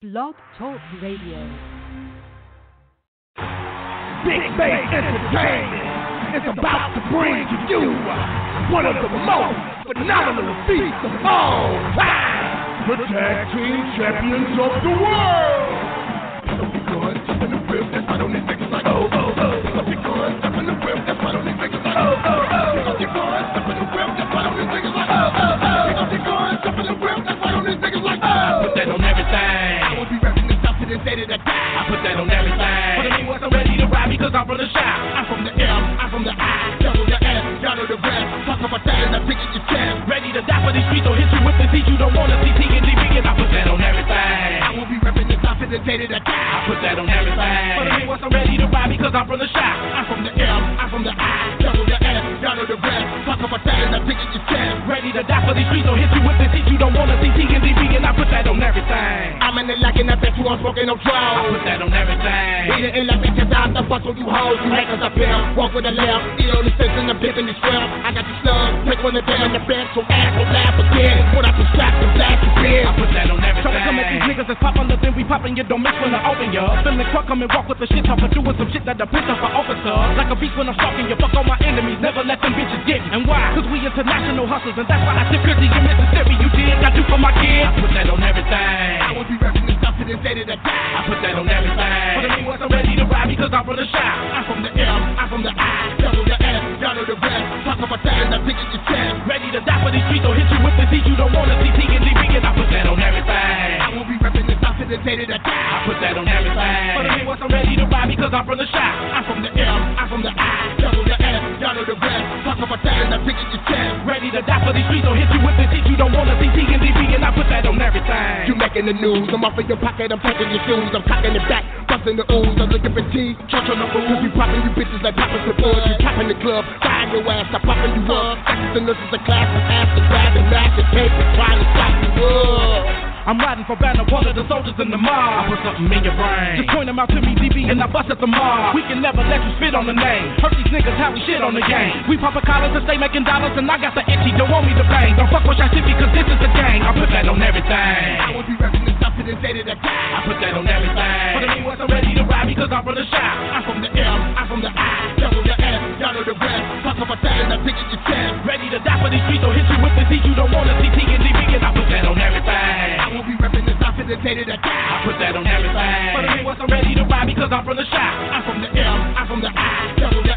Blog Talk Radio. Big Bass Entertainment is about to bring to you one of the most phenomenal feats of all time. The Tag Team Champions of the World. Pick up your gun, step in the whip, that's right on these niggas like, oh, oh, oh. Pick up your gun, step in the whip, that's right on these niggas like, oh, oh, oh. Pick up your gun, step in the whip, that's right on these niggas like, oh. Put that on everything. I will be rapping this out to this day that I die. I put that on everything. But I wasn't ready to ride because I'm from the shop. I'm from the M, I'm from the I, double the S, y'all know the rest. Talk about that and I pick your chest. Ready to die for these streets, so hit you with the heat. You don't wanna see T and DB, and I put that on everything. I will be rapping this out to the day that I die. I put that on everything. But I wasn't ready to ride because I'm from the shop. I'm from the M, I'm from the I, double the Know the rest. Talk about that and I pick it your chest. Ready to die for these streets, so hit you with the heat. You don't wanna see T and I put that on everything. I'm in the lack and I bet you I'm smoking no I drugs. put that on everything. Eat it in like bitches out the bus on you hoes. You hackers up here. Walk with a lamb. Eat on the sense and I'm dipping the shrimp. I got the slug. Take one of them in the bed so ass will laugh again. When I can strap and blast the bin. I put that on everything. Try to come at these niggas that's popular, then we poppin' you. Don't miss when I open ya. Feeling crunk, come and walk with the shit talk, but doing some shit that the bitch up for officer. Like a beast when I'm stalking you. Fuck all my enemies, never let them bitches get me. And why? Cause we international hustlers, and that's why I tip Chrissy in Mississippi. You did, I do for my I put that on everything. I will be rapping this stuff to this day that I die. I put that on everything. But I wasn't ready to ride because I'm from the shop. I'm from the M, I'm from the I, double the S, y'all know the rest. Talk about that and I pick it your chest. Ready to die for these streets, so hit you with the heat. You don't wanna see T and DB, and I put that on everything. I will be rapping this stuff to day that I die. I put that on everything. But I wasn't ready to ride because I'm from the shop. I'm from the M, I'm from the I, double the Know the rest. Talk about that and I pick it your chest. Ready to die for these streets, so hit you with the heat. You don't wanna see T and I put that on everything. You making the news, I'm off in your pocket, I'm taking your shoes, I'm cocking it back, busting the ooze, I'm looking for tea, church on the. Cause you popping you bitches like popping the bud, you popping the club, frying your ass, I'm popping you up. Doctors and nurses and ass to grab and mash and and trying to stop you up. I'm riding for Banner, one of the soldiers in the mob. I put something in your brain. Just point them out to me, DB, and I bust at the mob. We can never let you spit on the name. Hurt these niggas how we shit on the game. We poppin' collars and stay making dollars, and I got the itchy, don't want me to bang. Don't fuck with y'all shit because this is a gang. I put that on everything. I will be rapping this stuff to this day that I die. I put that on everything. But I wasn't ready to ride because I'm from the shop. I'm from the M, I'm from the I, double the S, y'all know the rest. Talk about that and I pick it your chest. Ready to die for these streets, so hit you with the heat. You don't wanna see T and DB, and I put that on everything. Stuff to die. Put that on everything. But I wasn't ready to ride because I'm from the shop. I'm from the M, I'm from the I,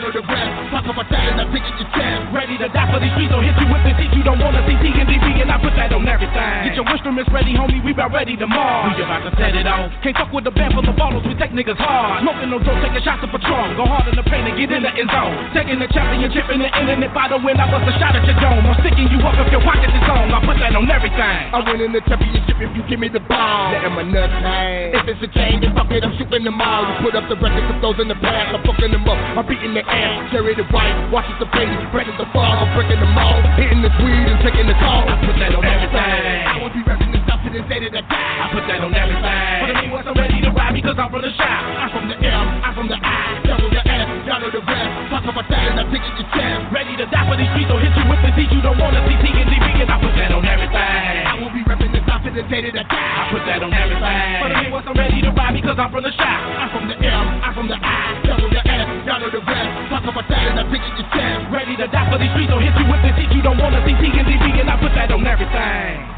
double the the rest. Talk about that and I pick your chest. Ready to die for these streets, so hit you with the heat. You don't wanna see T and and I put that on everything. Get your instruments ready, homie. We about ready to march. We about to set it off. Can't fuck with the band full of ballers, we take niggas hard. Smoking no dope, taking shots of Patron. Go hard in the paint and get in the end zone. Taking the championship in the internet by the win. I bust a shot at your dome. I'm sticking you up if your pocket is on. I put that on everything. I win in the championship if you give me the ball. Letting my nuts hang. If it's a chain, then fuck it, I'm shooting them all. You put up the record, put those in the past. I'm fucking them up. I'm beating the ass, cherry the white, watches the baby, breaking the fall. I'm breaking them all. Hitting the weed and taking the call. I put that on everything. I will be rapping this stuff to this day that I die. I put that on everything. But I wasn't ready to ride because I'm from the shop. I'm from the M, I'm from the I, double the S, y'all know the rest. Talk about that and I pick it your chest. Ready to die for these streets, so hit you with the heat. You don't wanna see T and DB, and I put that on everything. I will be rapping this stuff to this day that I die. I put that on everything. But I wasn't ready to ride because I'm from the shop. I'm from the M, I'm from the I, double the Y'all know the rest. Talk about that and I it your chest. Ready to die for these streets, so hit you with the heat. You don't wanna see T and I put that on everything.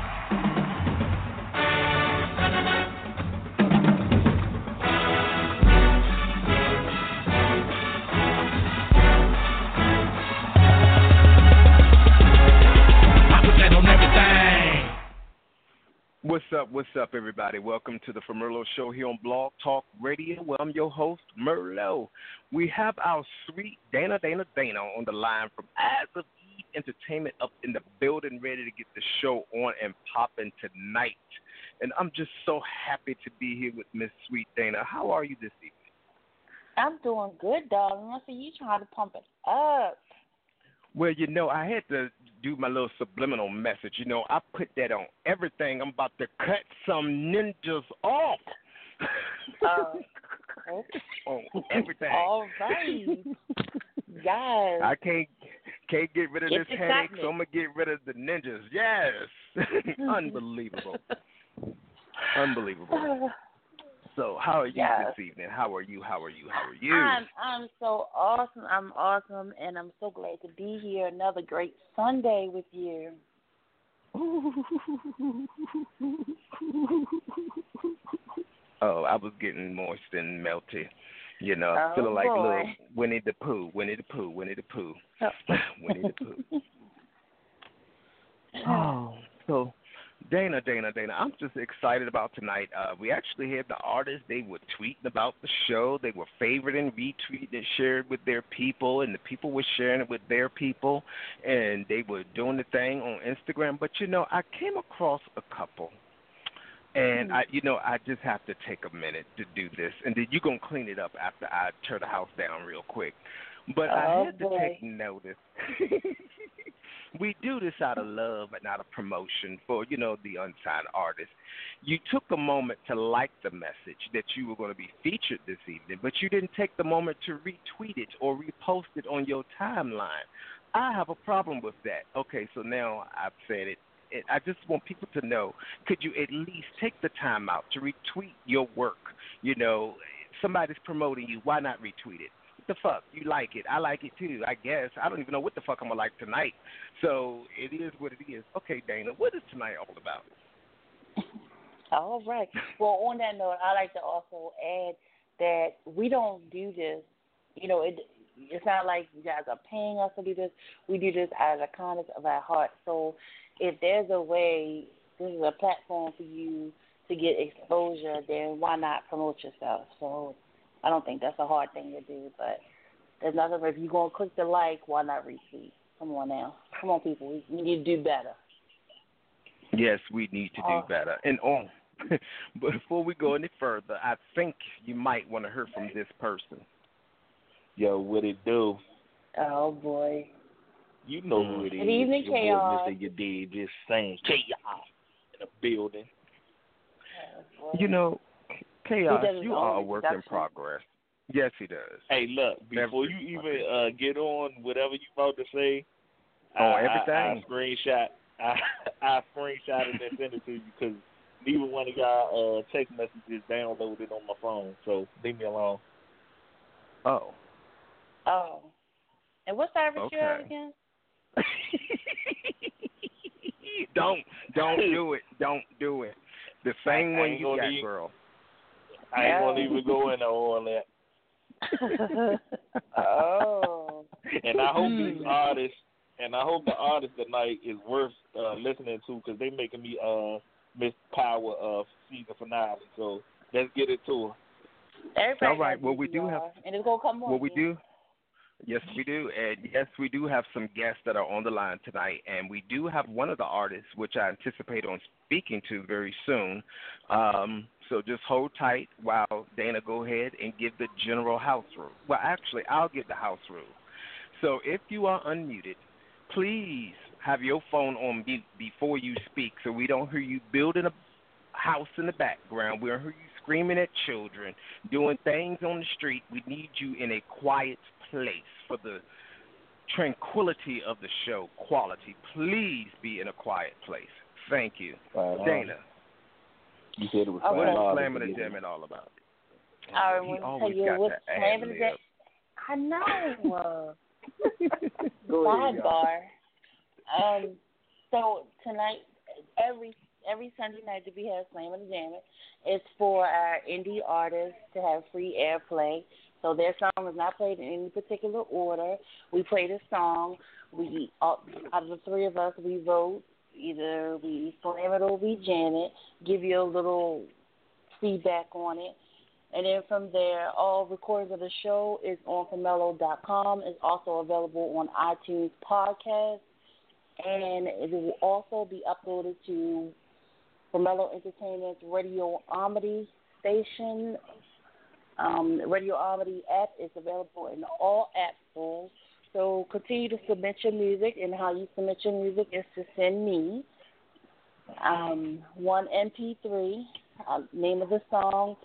What's up? What's up, everybody? Welcome to the Merlot Show here on Blog Talk Radio. Well, I'm your host, Merlo. We have our sweet Dana, Dana, Dana on the line from Eyes of Eve Entertainment up in the building, ready to get the show on and popping tonight. And I'm just so happy to be here with Miss Sweet Dana. How are you this evening? I'm doing good, darling. I see you trying to pump it up. Well, you know, I had to do my little subliminal message. You know, I put that on everything. I'm about to cut some ninjas off. Oh, okay. on everything. All right. Yes. I can't can't get rid of Get this headache, so. I'm gonna get rid of the ninjas. Yes, unbelievable. Unbelievable. So, how are you Yes. this evening? How are you? How are you? How are you? I'm I'm so awesome. I'm awesome, and I'm so glad to be here. Another great Sunday with you. oh, I was getting moist and melty. You know, Oh, feeling like boy. little Winnie the Pooh, Winnie the Pooh, Winnie the Pooh, Winnie the Pooh. Oh, oh so Dana, Dana, Dana, I'm just excited about tonight. Uh, we actually had the artists, they were tweeting about the show. They were favoriting, retweeting, and shared with their people, and the people were sharing it with their people, and they were doing the thing on Instagram. But, you know, I came across a couple. And I, you know, I just have to take a minute to do this, and then you're gonna clean it up after I tear the house down real quick. But I Oh, had to take notice. we do this out of love and out of promotion for you know the unsigned artist. You took a moment to like the message that you were going to be featured this evening, but you didn't take the moment to retweet it or repost it on your timeline. I have a problem with that. Okay, so now I've said it. it I just want people to know: could you at least take the time out to retweet your work? You know, somebody's promoting you. Why not retweet it? The fuck? You like it. I like it too, I guess. I don't even know what the fuck I'm going to like tonight. So it is what it is. Okay, Dana, what is tonight all about? All right. Well, on that note, I like to also add that we don't do this. You know, it it's not like you guys are paying us to do this. We do this out of the kindness of our heart. So, if there's a way, this is a platform for you to get exposure, then why not promote yourself? So, I don't think that's a hard thing to do. But there's nothing. If you're gonna click the like, why not retweet? Come on now. Come on, people. We, we need to do better. Yes, we need to do Oh. better. And on. Um, but before we go any further, I think you might want to hear from this person. Yo, what it do? Oh boy. You know mm. who it is. Good evening, Your boy, Chaos. Mr. You did just saying chaos in the building. Oh. You know, Chaos, you are a work in progress. Yes, he does. Hey, look, before Every- you even uh, get on whatever you about to say, Oh, I, I, everything? I screenshot, I, I screenshot it and sent it to you because neither one of y'all uh, text messages downloaded on my phone. So leave me alone. Oh. Oh. And what service you have again? don't don't do it. Don't do it. The same I one ain't you got, need- girl. I ain't gonna even go into all that. oh. And I hope Hmm. these artists, and I hope the artist tonight is worth uh, listening to because they making me uh miss power of season finale. So let's get it to her. Everybody All right, got well, we do DVR, have- and it's gonna come on. What we do? Yes, we do. And yes, we do have some guests that are on the line tonight. And we do have one of the artists, which I anticipate on speaking to very soon. Um, so just hold tight while Dana go ahead and give the general house rule. Well, actually, I'll give the house rule. So if you are unmuted, please have your phone on mute before you speak so we don't hear you building a house in the background. We don't hear you screaming at children, doing things on the street. We need you in a quiet place for the tranquility of the show quality. Please be in a quiet place. Thank you. Right on. Dana, you said it was Okay. what is hard to slamming and get jamming all about? All right, he let me tell always you got what's to slamming ad-lib. today. I know. Uh, Go ahead, y'all. sidebar. Um, so tonight, every every Sunday night that we have Slam and Jam it's for our indie artists to have free airplay. So their song is not played in any particular order. We play the song. We out out of the three of us, we vote. Either we slam it or we jam it. Give you a little feedback on it. And then from there, all recordings of the show is on Pomelo.com. It's also available on iTunes Podcast. And it will also be uploaded to Pomelo Entertainment's Radio Omedy station. Um, Radio Omedy app is available in all app stores. So continue to submit your music, and how you submit your music is to send me um, one MP3, uh, name of the song,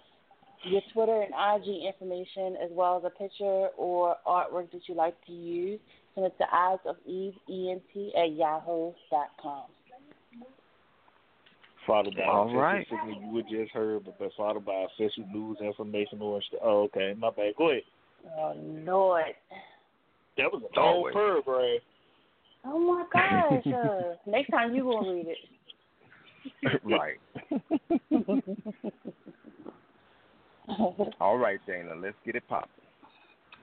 your Twitter and IG information, as well as a picture or artwork that you like to use. Send it to eyes of Eve, E-N-T, at yahoo dot com. Followed by All official right. signal you would just heard, but, but followed by official news information or st- oh, okay, my bad. Go ahead. Oh Lord. That was a long Always. paragraph. Oh my gosh. Uh, next time you gonna read it. right. All right, Dana. Let's get it popping.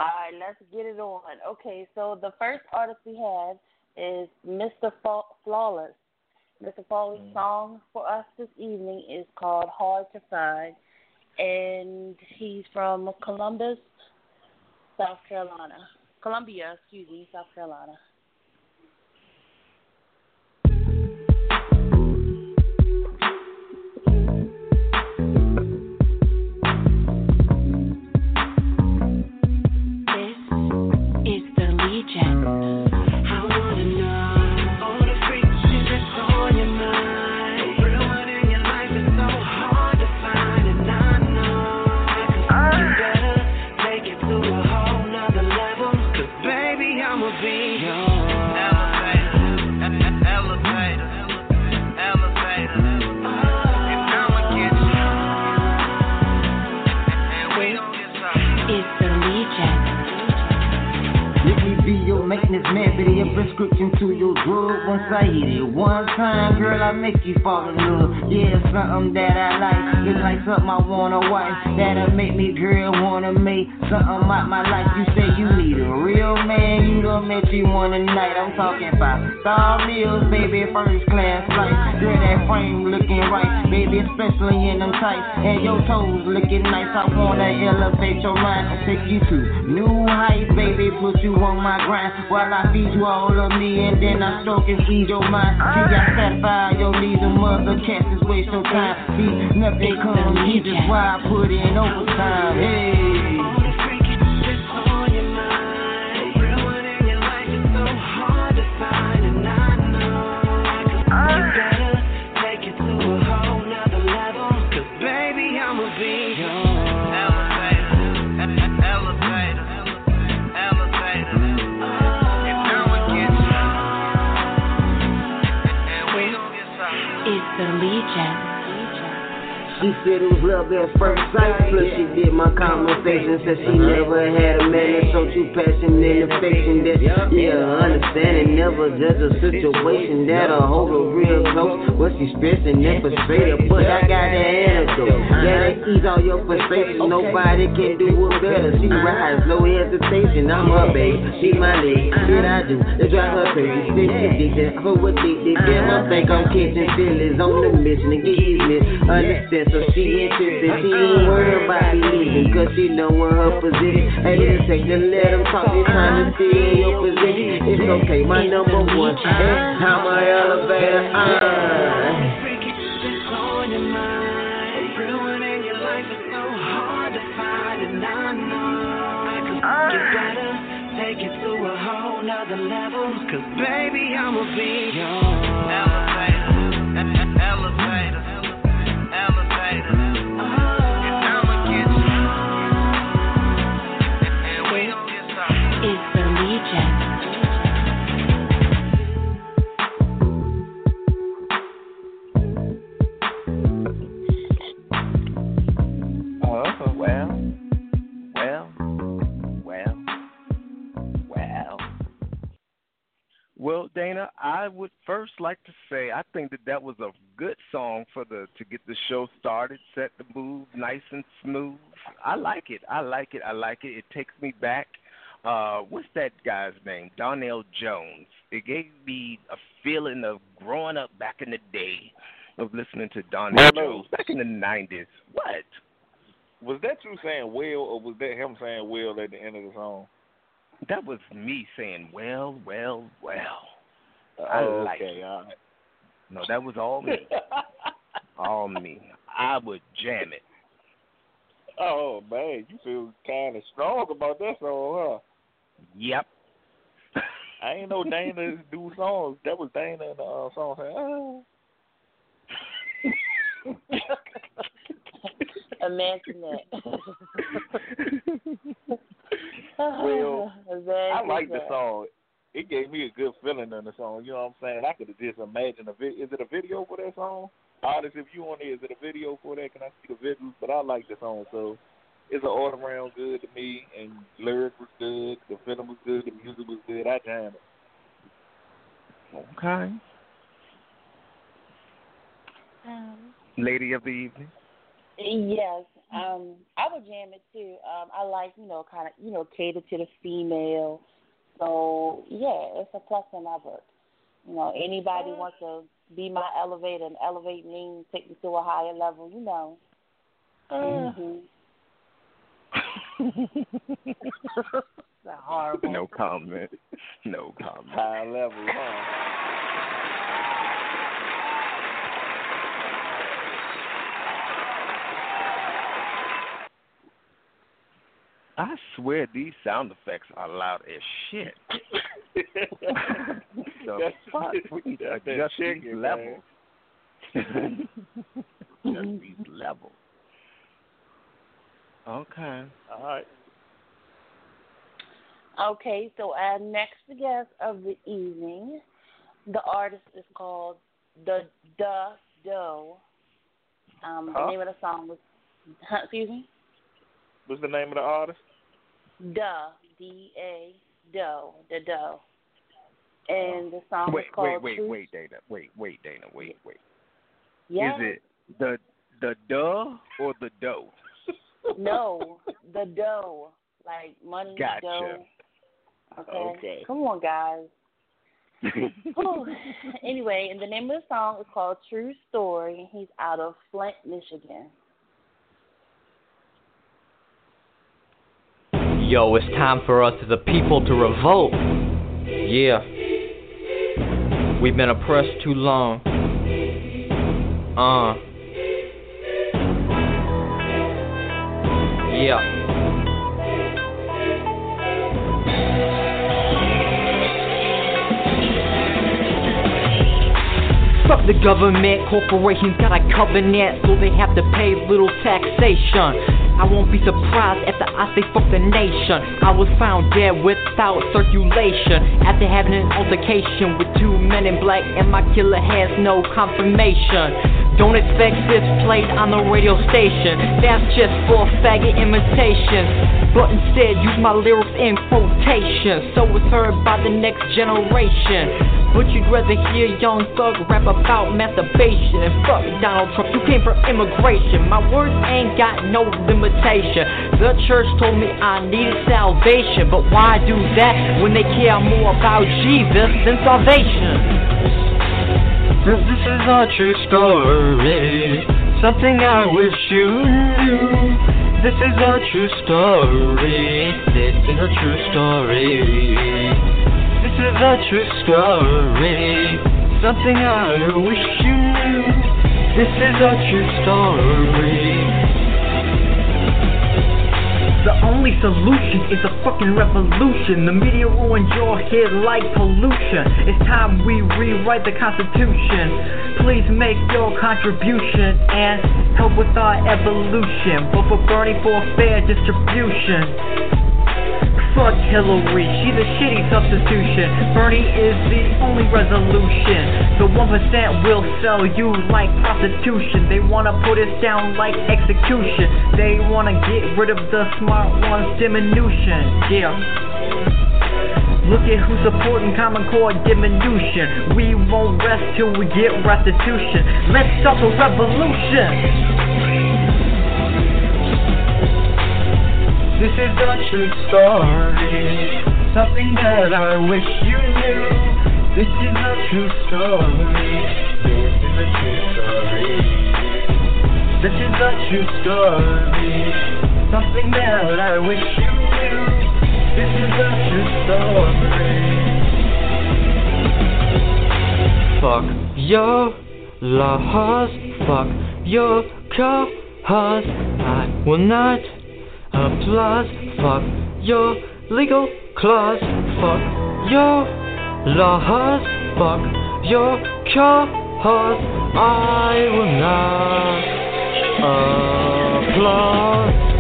All right, let's get it on. Okay, so the first artist we have is Mr. Fa- Flawless. Mr. Flawless' mm. song for us this evening is called Hard to Find, and he's from Columbus, South Carolina. Columbia, excuse me, South Carolina. Be a prescription to your drug. Once I hit it one time, girl, I make you fall in love. Yeah, something that I like. It's like something I wanna watch. That'll make me, girl, wanna make something out my life. You say you need a real man, you done met you one tonight. I'm talking about star meals, baby, first class flight. Girl, that frame looking right, baby, especially in them tights. And your toes looking nice. I wanna elevate your mind, take you to new heights, baby. Put you on my grind while I feed you all of me, and then I stroke and ease your mind. See, I satisfy your needs, and mother cats just waste your time. See, nothing comes easy, why I put in overtime. Hey. Legion. She said it was love at first sight. Plus, she did my conversation. Said she never had a man that showed you passion and affection. That, yeah, understanding. Never judge a situation that'll hold her real close. What she stressing and frustrated. But I got the antidote. Yeah, that ease all your frustration. Nobody can do it better. She rides, no hesitation. I'm her babe. She my lady. Shit I do. They drive her crazy. Sick addicted. So addicted. Damn, I think I'm catching feelings on the mission to get these. Understand, so she interested. She ain't worried about me leaving, cause she know where her position. Hey, just take to let them talk. They trying to in your position. It's okay, my number one. Hey, I'm a elevator. Uh. Freaky, that's on your mind. A real one in your life is so hard to find, and I know I could get better, take it to a whole nother level. 'Cause baby, I'ma be your Well, Dana, I would first like to say I think that that was a good song for the to get the show started, set the mood nice and smooth. I like it. I like it. I like it. It takes me back. Uh, what's that guy's name? Donell Jones. It gave me a feeling of growing up back in the day of listening to Donell Well. Jones back in the nineties. What? Was that you saying well, or was that him saying well at the end of the song? That was me saying, well, well, well. I oh, like okay, it. all right. No, that was all me. all me. I would jam it. oh man, you feel kind of strong about that song, huh? Yep. I ain't know Dana do songs. That was Dana the uh, song saying, oh. Imagine that. Well, Very I like the song. It gave me a good feeling in the song. You know what I'm saying? I could have just imagined a video. Is it a video for that song? artist, if you want it, is it a video for that? Can I see the visuals? But I like the song, so it's an all around good to me. And lyrics was good, the film was good, the music was good. I jammed it. Okay. Um, Lady of the evening. Yes, um, I would jam it too. Um, I like, you know, kind of, you know, cater to the female. So yeah, it's a plus in my book. You know, anybody wants to be my elevator and elevate me, take me to a higher level, you know. Mm-hmm. That's horrible. No comment. No comment. High level, huh? I swear these sound effects are loud as shit. the That's- fuck? We need to that's that adjust these chicken, levels. adjust these levels. Okay. All right. Okay, so our next guest of the evening, the artist is called the the Dough. Um, the name of the song was, excuse me, What's the name of the artist? the D A Dough, the Dough, and the song Wait, is called wait, wait, Truth. wait, Dana. Wait, wait, Dana. Wait, wait. Yes. Is it the the duh or the dough? No, the dough, like money Gotcha. dough. Okay. Okay. Come on, guys. Anyway, and the name of the song is called True Story, and he's out of Flint, Michigan. Yo, it's time for us as a people to revolt. Yeah. We've been oppressed too long. Uh. Yeah. Fuck the government, corporations got a covenant, so they have to pay little taxation. I won't be surprised after I say fuck the nation. I was found dead without circulation after having an altercation with two men in black, and my killer has no confirmation. Don't expect this played on the radio station. That's just for faggot imitations. But instead, use my lyrics in quotation. so it's heard by the next generation. But you'd rather hear Young Thug rap about masturbation and fuck Donald Trump. You came from immigration. My words ain't got no limitation. The church told me I needed salvation, but why do that when they care more about Jesus than salvation? This is a true story, something I wish you knew. This is a true story. This is a true story. This is a true story. Something I wish you knew. This is a true story. The only solution is a fucking revolution. The media ruins your head like pollution. It's time we rewrite the Constitution. Please make your contribution and help with our evolution. Vote for Bernie for fair distribution. Fuck Hillary, she's a shitty substitution. Bernie is the only resolution. The 1% will sell you like prostitution. They wanna put us down like execution. They wanna get rid of the smart ones diminution. Yeah. Look at who's supporting Common Core diminution. We won't rest till we get restitution. Let's start the revolution. This is a true story, something that I wish you knew. This is a true story. This is a true story. This is a true story, something that I wish you knew. This is a true story. Fuck your laws, fuck your cause. I will not applause. Fuck your legal clause. Fuck your laws. Fuck your cause. I will not applaud.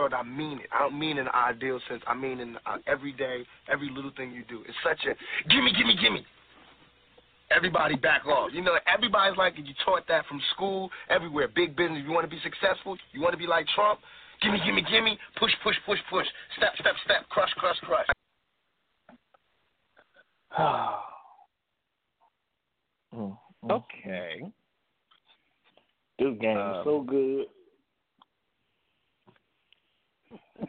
Say this word, I mean it. I don't mean in an ideal sense. I mean in uh, every day, every little thing you do. It's such a gimme, gimme, gimme. Everybody back off. You know, everybody's like you taught that from school, everywhere. Big business. You want to be successful. You want to be like Trump. Gimme, gimme, gimme. Push, push, push, push. Step, step, step. Crush, crush, crush. Mm, Okay. This game Um, is so good.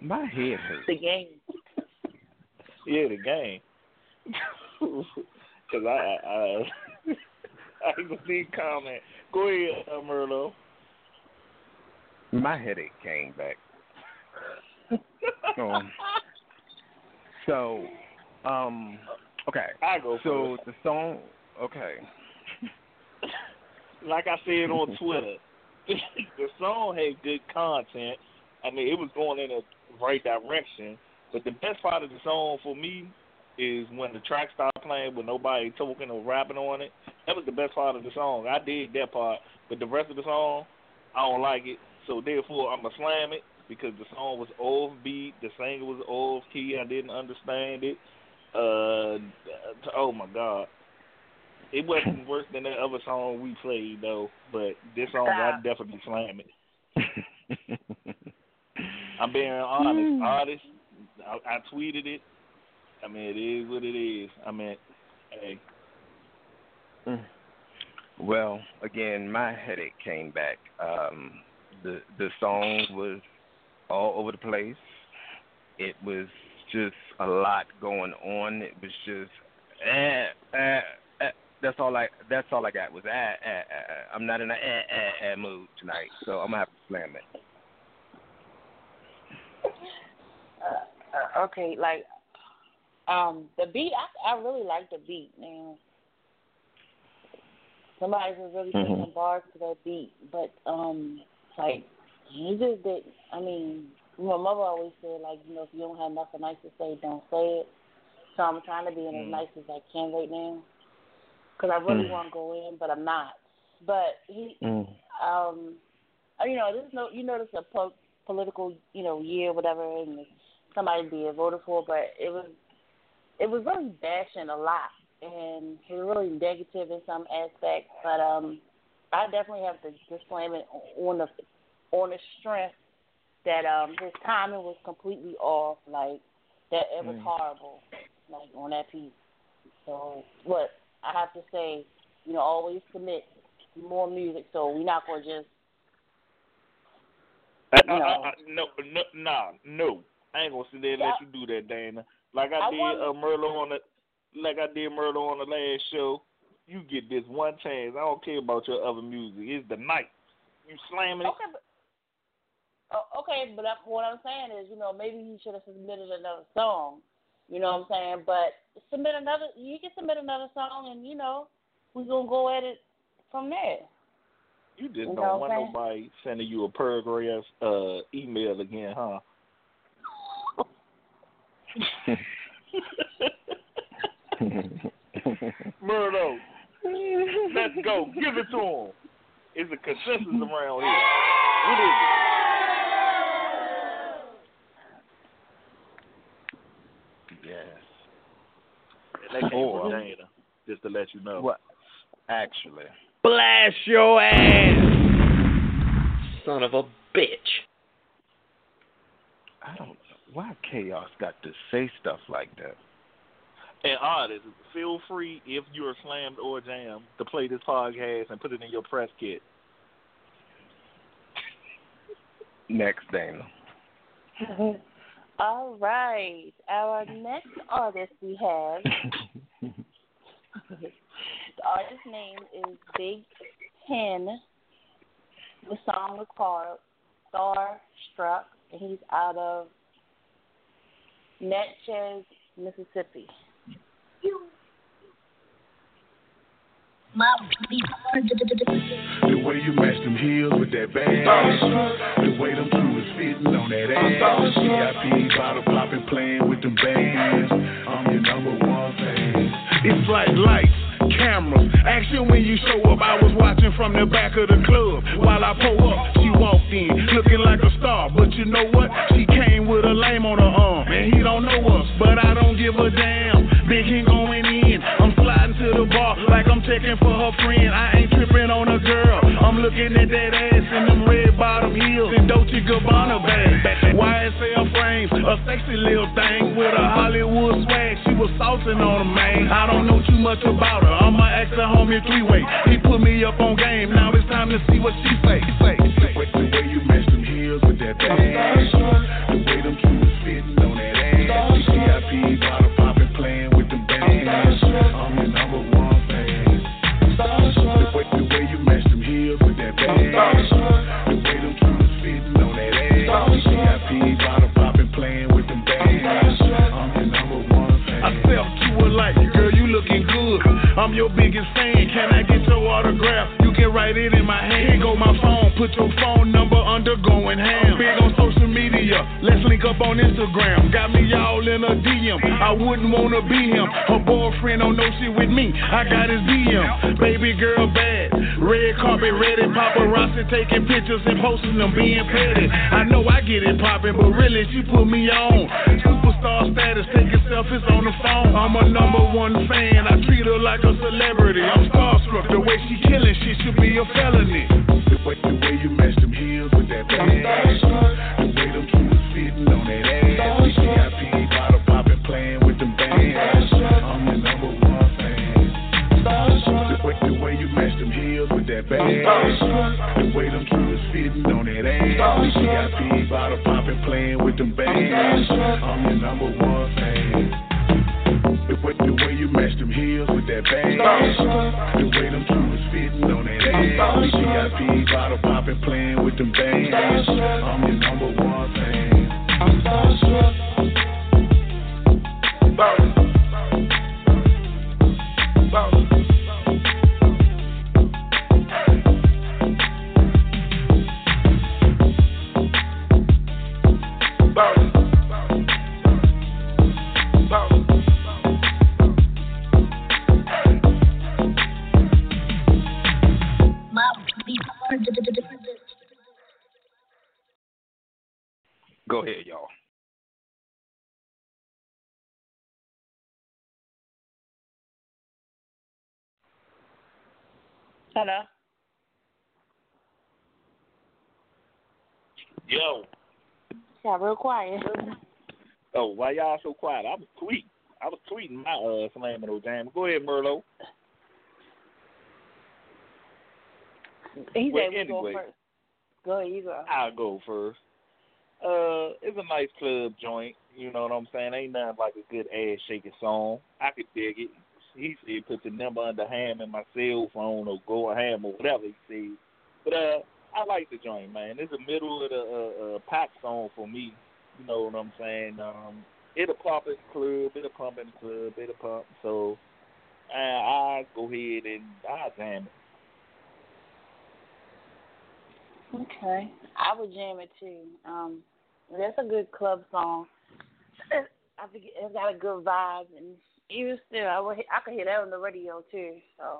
My head hurts. The game. Yeah, the game. Cause I, I, I, I ain't gonna see comment. Go ahead, uh, Merlo. My headache came back. um, so, um, okay. I go So first. the song, okay. like I said on Twitter, the song had good content. I mean, it was going in the right direction. But the best part of the song for me is when the track started playing with nobody talking or rapping on it. That was the best part of the song. I did that part, but the rest of the song, I don't like it. So therefore, I'm gonna slam it because the song was off beat, the singer was off key. I didn't understand it. Uh, oh my god. It wasn't worse than that other song we played though, but this song I definitely slam it. I'm being honest. Honest. I, I tweeted it. I mean, it is what it is. I mean, hey, Well, again, my headache came back. Um, the the song was all over the place. It was just a lot going on. It was just eh, eh, eh. That's all I. That's all I got was eh, eh, eh, eh. I'm not in a eh, eh, eh mood tonight, so I'm gonna have to slam it. Uh, okay, like um the beat. I I really like the beat, man. Somebody was really Mhm. putting bars to that beat, but um, like he just did. I mean, my mother always said, like you know, if you don't have nothing nice to say, don't say it. So I'm trying to be in as Mhm. nice as I can right now, because I really Mhm. want to go in, but I'm not. But he, Mm. um, uh, you know, there's no, you know, it's a po- political, you know, year, whatever, and somebody being voted for, but it was, it was really bashing a lot, and it was really negative in some aspects. But um, I definitely have to disclaim it on the, on the strength that um his timing was completely off, like that it was Mm. horrible, like on that piece. So, what I have to say, you know, always commit more music. So we're not gonna just I, You I, know. I, I, no, no, nah, no. I ain't gonna sit there and let you do that, Dana. Like I, I did want- uh, Merlo on the, like I did Merlo on the last show. You get this one chance. I don't care about your other music. It's the night. You slamming it. okay. But, oh, okay, but that, what I'm saying is, you know, maybe he should have submitted another song. You know what I'm saying? But submit another. You can submit another song, and you know, we're gonna go at it from there. You just You don't want saying? nobody sending you a paragraph uh, email again, huh? Merlo, let's go. Give it to him. It's a consensus around here. What is yes. it? That came Or- from Dana, just to let you know. What? Actually, Blast your ass! Son of a bitch. I don't know why chaos got to say stuff like that. And artists, feel free if you're slammed or jammed to play this podcast and put it in your press kit. Next, Dana. All right. Our next artist we have, the artist's name is Big Hen. The song was called Starstruck, and he's out of Natchez, Mississippi. The way you match them heels with that bag. The way them tubers fitting on that ass. VIP bottle popping, playing with them bands. I'm your number one fan. It's like lights, cameras. Action when you show up. I was watching from the back of the club. While I pull up, she walked in, looking like a star. But you know what? She came with a lame on her arm. And he don't know us, but I don't give a damn. Big Hen going in. I'm sliding to the bar like I'm checking for her friend. I ain't tripping on a girl. I'm looking at that ass in them red bottom heels and Dolce Gabbana bag. YSL frames, a sexy little thing with a Hollywood swag. She was saucing on a man. I don't know too much about her. I'ma ask her homie three way. He put me up on game. Now it's time to see what she say. say. The way, you match them heels with that bag. The way them cues I'm your biggest fan. Can I get your autograph? You can write it in my hand. Here go my phone. Put your phone number under going ham. Big on social media. Let's link up on Instagram. Got me y'all in a DM. I wouldn't wanna be him. Her boyfriend don't know shit with me. I got his DM. Baby girl bad. Red carpet ready. Paparazzi taking pictures and posting them being petty. I know I get it poppin', but really she put me on. Superstar status, taking selfies on the phone. I'm a number one fan. I treat her like a celebrity. I'm starstruck. The way she killing, she should be a felony. The way, the way you match them heels with that bag. The way them cues fitting on that ass. VIP bottle popping, playing with them bands. I'm your number one fan. The way, the way you match them heels with that bag. The way them cues fitting on that ass. VIP bottle popping, playing with them bands. I'm your number one fan. The way, the way you match them heels with that bag. The way them cues fitting on that ass. VIP bottle popping, playing with them bands. I'm your number one fan. Go Hello. Yo. Got real quiet. Oh, why y'all so quiet? I was tweeting. I was tweeting my uh slamming those jams. Go ahead, Merlot. He Well, said we go first. Go ahead, you go. I'll go first. Uh, it's a nice club joint. You know what I'm saying? Ain't nothing like a good ass shaking song. I could dig it. He said put the number under ham in my cell phone or go ham or whatever he said. But uh, I like the joint, man. It's the middle of the uh, uh, pop song for me. You know what I'm saying? Um, it'll pop in the club, it'll pump in the club, it'll pump. So uh, I go ahead and I jam it. Okay. I would jam it too. Um, that's a good club song. I think it's got a good vibe, and even still, I would I could hear that on the radio too. So,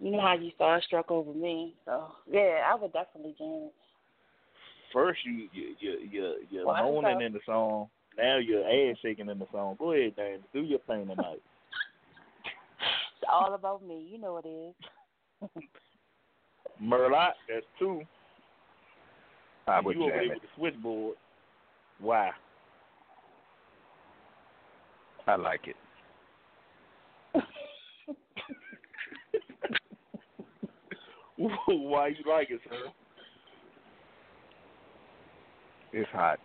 you know how you starstruck over me. So, yeah, I would definitely jam it. First, you you you you you're Well, moaning thought- in the song. Now you're ass shaking in the song. Go ahead, Dan. Do your thing tonight. It's all about me. You know what it is. Merlot, that's two. I would you over there with the switchboard. Why? I like it. Why you like it, sir? It's hot.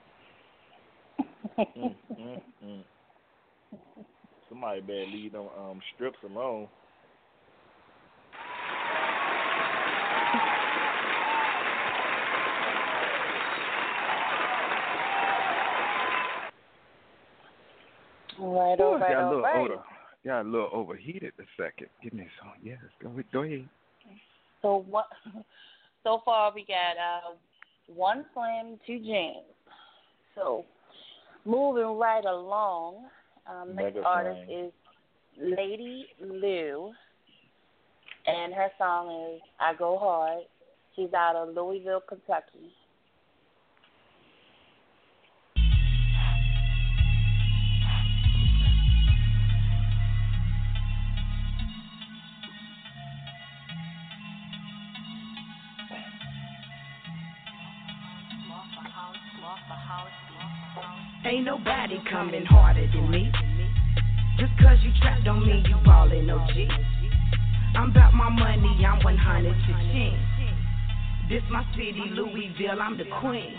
mm, mm, mm. Somebody better leave them um, strips alone. All right, Ooh, all right, got a all little right. over, got a little overheated a second. Give me some. Yes, go, go ahead. So what? So far, we got uh, one slam, two jams. So moving right along, um, next Mega artist slam. is Lady Lou. and her song is "I Go Hard." She's out of Louisville, Kentucky. Coming harder than me. Just cause you trapped don't mean you ballin' no G. I'm about my money, I'm 100 to This my city, Louisville, I'm the queen.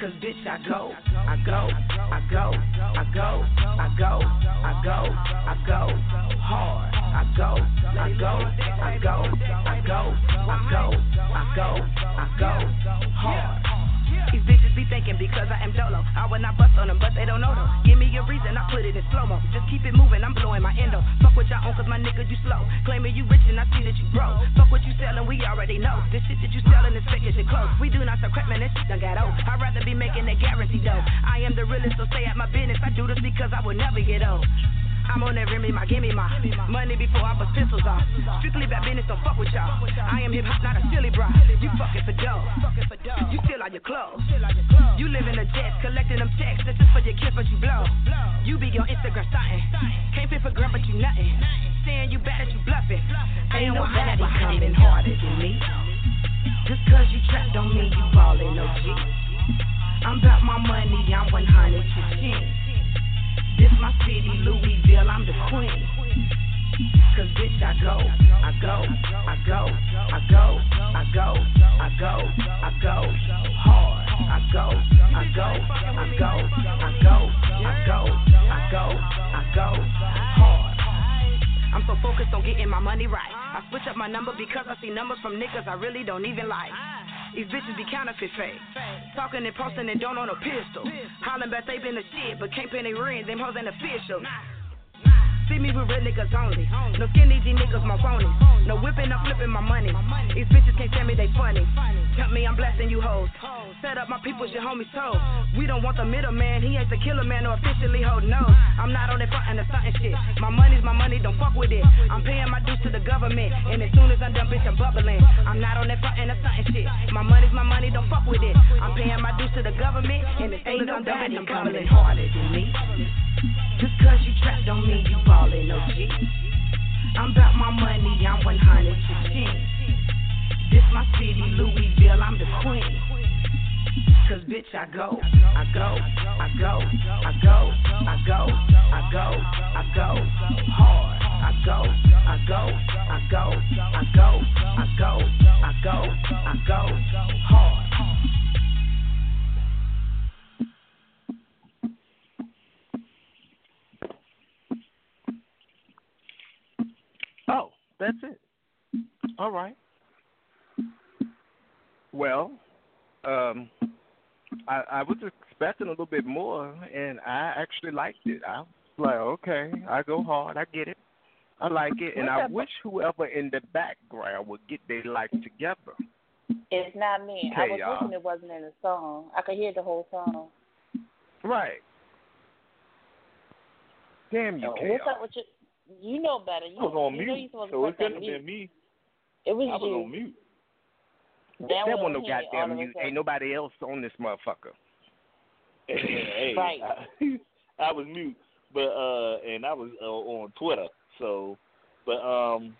Cause bitch, I go, I go, I go, I go, I go, I go, I go hard. I go, I go, I go, I go, I go, I go, I go hard. These bitches be thinking because I am dolo. I will not bust on them, but they don't know though. Give me a reason, I put it in slow mo. Just keep it moving, I'm blowing my endo. Fuck what y'all own, cause my nigga, you slow. Claiming you rich and I see that you broke. Fuck what you selling, we already know. This shit that you selling is fake as your clothes. We do not sell crap, man, this shit done got old. I'd rather be making that guarantee though. I am the realest, so stay at my business. I do this because I will never get old. I'm on that Remy, my gimme my money before I bust pistols off. Strictly bad business, don't fuck with y'all. I am hip hop, not a silly bra. You fucking for dough. You steal all your clothes. You live in a jet, collecting them checks. This is for your kids, but you blow. You be on Instagram starting. Can't fit for gram, but you nothing. Saying you bad, at you bluffing. Ain't nobody coming harder than me. Just cause you trapped don't mean you ballin' no G. I'm about my money, I'm 100 to this my city, Louisville, I'm the queen. Cause bitch, I go, I go, I go, I go, I go, I go, I go hard. I go, I go, I go, I go, I go, I go, I go hard. I'm so focused on getting my money right. I switch up my number because I see numbers from niggas I really don't even like. These bitches be counterfeit fake. Talking and posting and don't own a pistol. Hollering back they been a shit, but can't pay any rent. Them hoes ain't official. See me with real niggas only. No skinny G niggas, my phony. No whipping, I'm flipping my money. These bitches can't tell me they funny. Tell me I'm blasting you hoes. Set up my people's your homies toes. We don't want the middleman. He ain't the killer man or officially hold no. I'm not on that front and the stunting shit. My money's my money, don't fuck with it. I'm paying my dues to the government. And as soon as I'm done, bitch, I'm bubbling. I'm not on that front and the stunting shit. My money's my money, don't fuck with it. I'm paying my dues to the government. And as soon as I'm done, bitch, I'm bubbling harder than me. Just cause you trapped don't mean you ballin' no G. I'm about my money, I'm 100%. This my city, Louisville, I'm the queen. Cause bitch, I go, I go, I go, I go, I go, I go, I go hard. I go, I go, I go, I go, I go, I go, I go hard. Oh, that's it. All right. Well, um, I, I was expecting a little bit more, and I actually liked it. I was like, okay, I go hard. I get it. I like it, and I wish whoever in the background would get their life together. It's not me. I was y'all. wishing it wasn't in the song. I could hear the whole song. Right. Damn you, So what's up with you? You know better. You, I was on you know mute, you're supposed so to it couldn't have been me. It was I was you. on mute. That That was one no goddamn of a mute. sudden. Ain't nobody else on this motherfucker. hey, Right. I, I was mute, but uh, and I was uh, on Twitter. So, but um,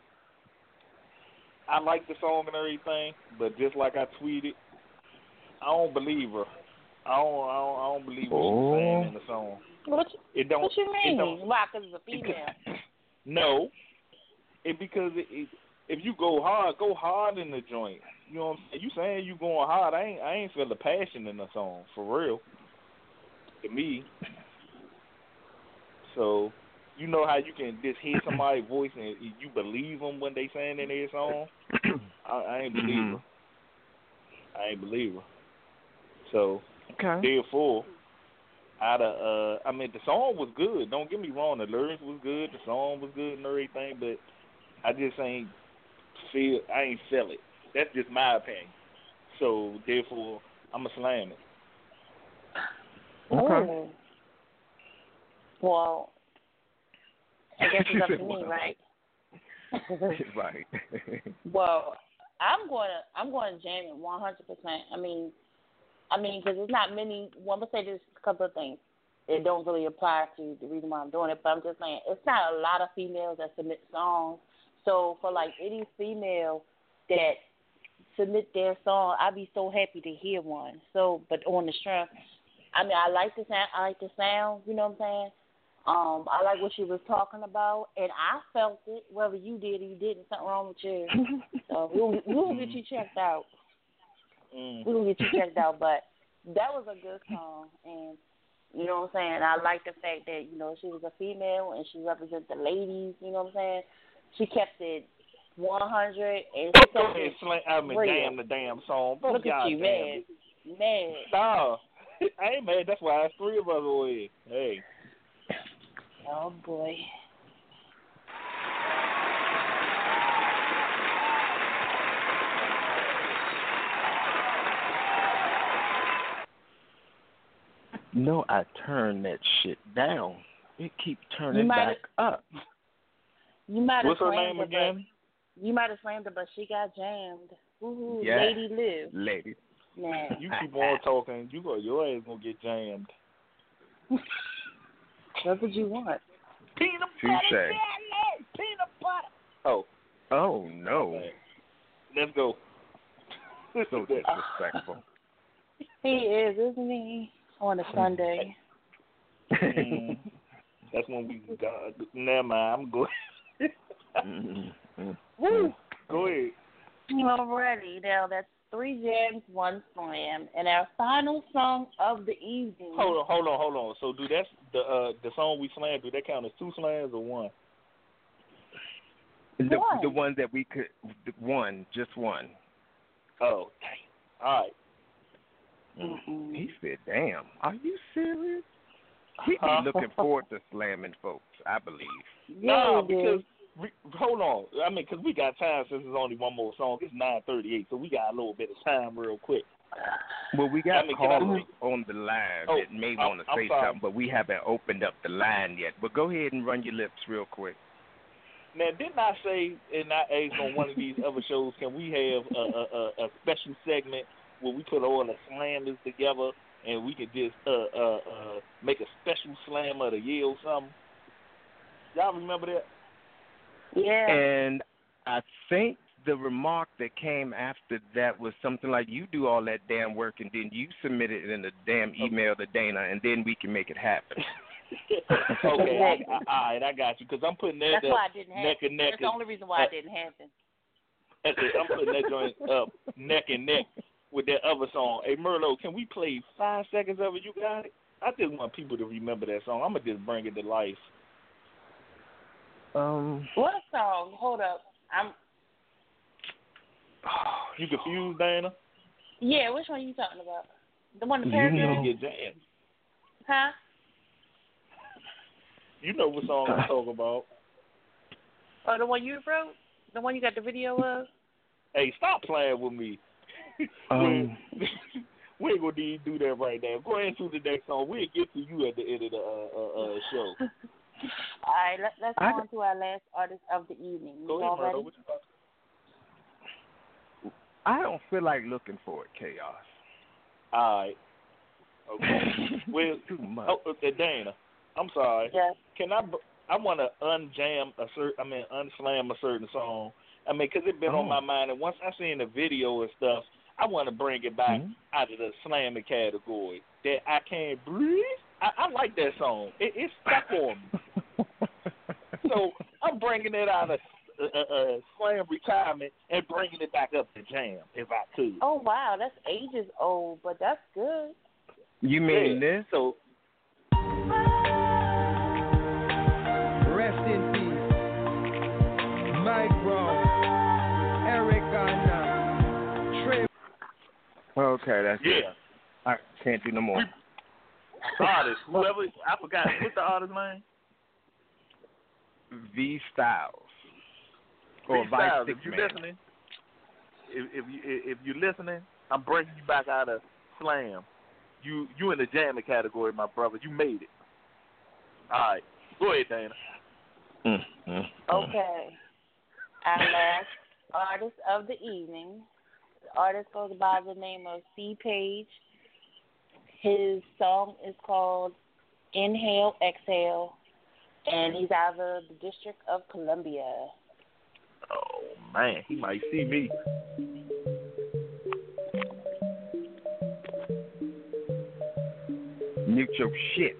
I like the song and everything, but just like I tweeted, I don't believe her. I don't, I don't, I don't believe what Oh. she's saying in the song. What, you, It don't. what you It don't. Why? Because it's a female. No, it because it, it, if you go hard, go hard in the joint. You know what I'm saying? You saying you going hard? I ain't, I ain't feel the passion in the song for real. To me. So, you know how you can just hear somebody's voice and you believe them when they saying in their song. I, I ain't believe her. I ain't believe her. So, Okay. therefore, out of uh, I mean, the song was good. Don't get me wrong, the lyrics was good, the song was good and everything, but I just ain't feel, I ain't feel it. That's just my opinion. So therefore, I'm a slam it. Okay. Ooh. Well, I guess it's up to me, right? right. well, I'm going to I'm going to jam it 100. percent I mean, I mean, because it's not many. Well, I'm gonna say there's a couple of things. It don't really apply to the reason why I'm doing it, but I'm just saying it's not a lot of females that submit songs. So for like any female that submit their song, I'd be so happy to hear one. So, but on the strength, I mean, I like the sound. I like the sound. You know what I'm saying? Um, I like what she was talking about, and I felt it. Whether you did or you didn't, something wrong with you. so we'll we'll get you checked out. Mm. We'll get you checked out. But that was a good song, and you know what I'm saying. I like the fact that you know she was a female and she represents the ladies. You know what I'm saying. She kept it 100 and she kept it slang. I mean, real. damn the damn song. Both Look y'all at you, man. it. Man. Nah, I ain't mad. That's why it's three of us over here. Hey. Oh boy. No, I turned that shit down. It keep turning might back up. You might have What's her slammed name her, again? But, you might have slammed her, but she got jammed. Woohoo, Yeah. lady live. Lady. Man. You keep on talking, you go, your ass gonna get jammed. That's what you want. Peanut Touche. peanut butter. Oh, Oh no. let's go. So disrespectful. He is, isn't he? On a Sunday. Mm. That's when we got. Never mind. I'm going. Mm-mm. Woo! Go ahead. Alrighty, now that's three jams, one slam, and our final song of the evening. Hold on, hold on, hold on. So do that the uh the song we slammed? Do that count as two slams or one? The One. the one that we could the one, just one. Oh, dang. All right. Mm-mm. He said, "Damn, are you serious?" He be Huh? looking forward to slamming folks. I believe. No, Yeah, he because hold on. I mean, because we got time since it's only one more song. It's nine thirty-eight, so we got a little bit of time, real quick. Well, we got I mean, I callers on the line Oh, that may want to say sorry. something, but we haven't opened up the line yet. But go ahead and run your lips real quick. Now, didn't I say and I asked on one of these other shows, can we have a, a, a, a special segment where we put all the slammers together and we can just uh uh uh make a special slam of the year or something? Y'all remember that? Yeah. And I think the remark that came after that was something like, "You do all that damn work, and then you submit it in a damn email to Dana, and then we can make it happen." okay, I, I, all right, I got you. Because I'm putting that That's up why I didn't have neck it. and neck. That's the only reason why uh, I didn't happen. That's it. I'm putting that joint up neck and neck with that other song. Hey Merlo, can we play five seconds of it? You got it? I just want people to remember that song. I'm gonna just bring it to life. Um, What song? Hold up. I'm. You confused, Dana? Yeah, which one are you talking about? The one the You know- Get jammed. Huh? You know what song I'm talking about. Or the one you wrote? The one you got the video of? Hey, stop playing with me. um, we ain't gonna need to do that right now. Go ahead and do the next song. We'll get to you at the end of the uh, uh, uh, show. All right, let, let's go on to our last artist of the evening. Go You ahead, all ready? Merlo. What you about I don't feel like looking for it, chaos. All right. Okay. well, Too much. oh, Dana, I'm sorry. Yes. Can I? I want to unjam a certain. I mean, unslam a certain song. I mean, 'cause it's been on Oh. my mind, and once I seen the video and stuff, I want to bring it back Mhm. out of the slamming category. That I can't breathe. I, I like that song. It, it's stuck on me. So I'm bringing it out of uh, uh, uh, slam retirement and bringing it back up to jam, if I could. Oh wow, that's ages old, but that's good. You mean Yeah. this? So Rest in peace. Mike Brown, Eric Garner, Trey. Okay, that's it. yeah, I can't do no more. artist, whoever I forgot what's the artist name. V Styles or Vice Styles, Stick if you Man. listening, if if you if you're listening, I'm bringing you back out of slam. You you in the jamming category, my brother. You made it. All right, go ahead, Dana. Mm, mm, mm. Okay. our last artist of the evening. The artist goes by the name of C Paige. His song is called Inhale, Exhale, and he's out of the District of Columbia. Oh man, he might see me. Mute your shit.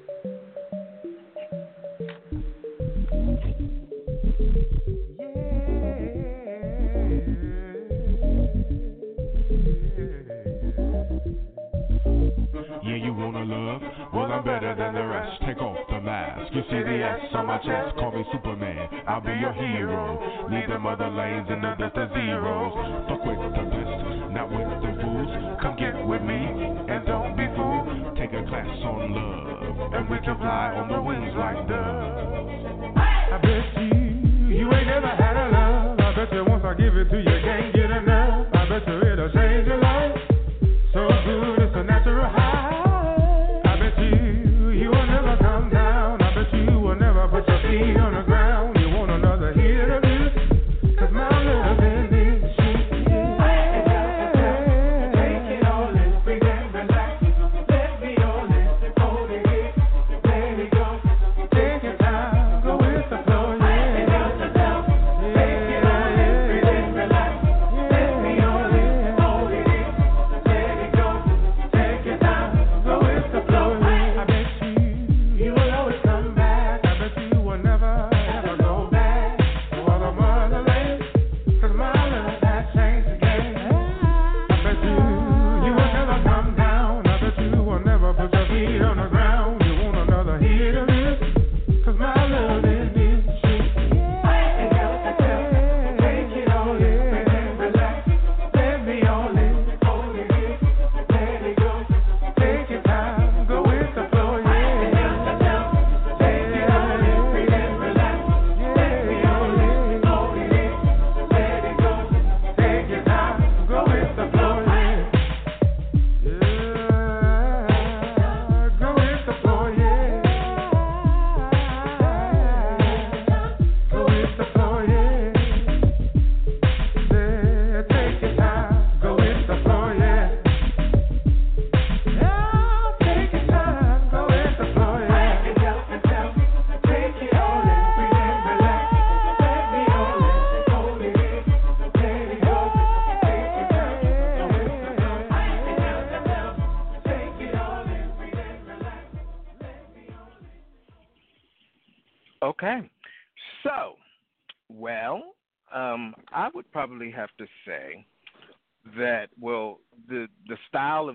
On my chest. Call me Superman. I'll be your hero. Leave them other lanes and the dust of zeros. Fuck with the best, not with the fools. Come get with me and don't be fooled. Take a class on love, and we can fly on the wings like doves.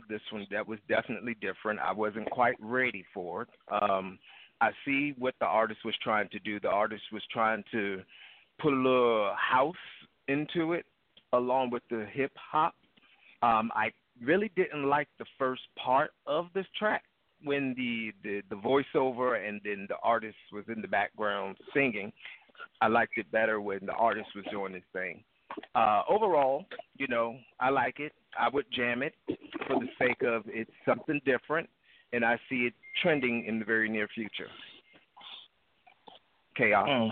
This one that was definitely different. I wasn't quite ready for it. Um, I see what the artist was trying to do. The artist was trying to put a little house into it, along with the hip hop. Um, I really didn't like the first part of this track when the, the the voiceover and then the artist was in the background singing. I liked it better when the artist was doing his thing. Uh, overall, you know, I like it. I would jam it for the sake of it's something different, and I see it trending in the very near future. Chaos. Mm.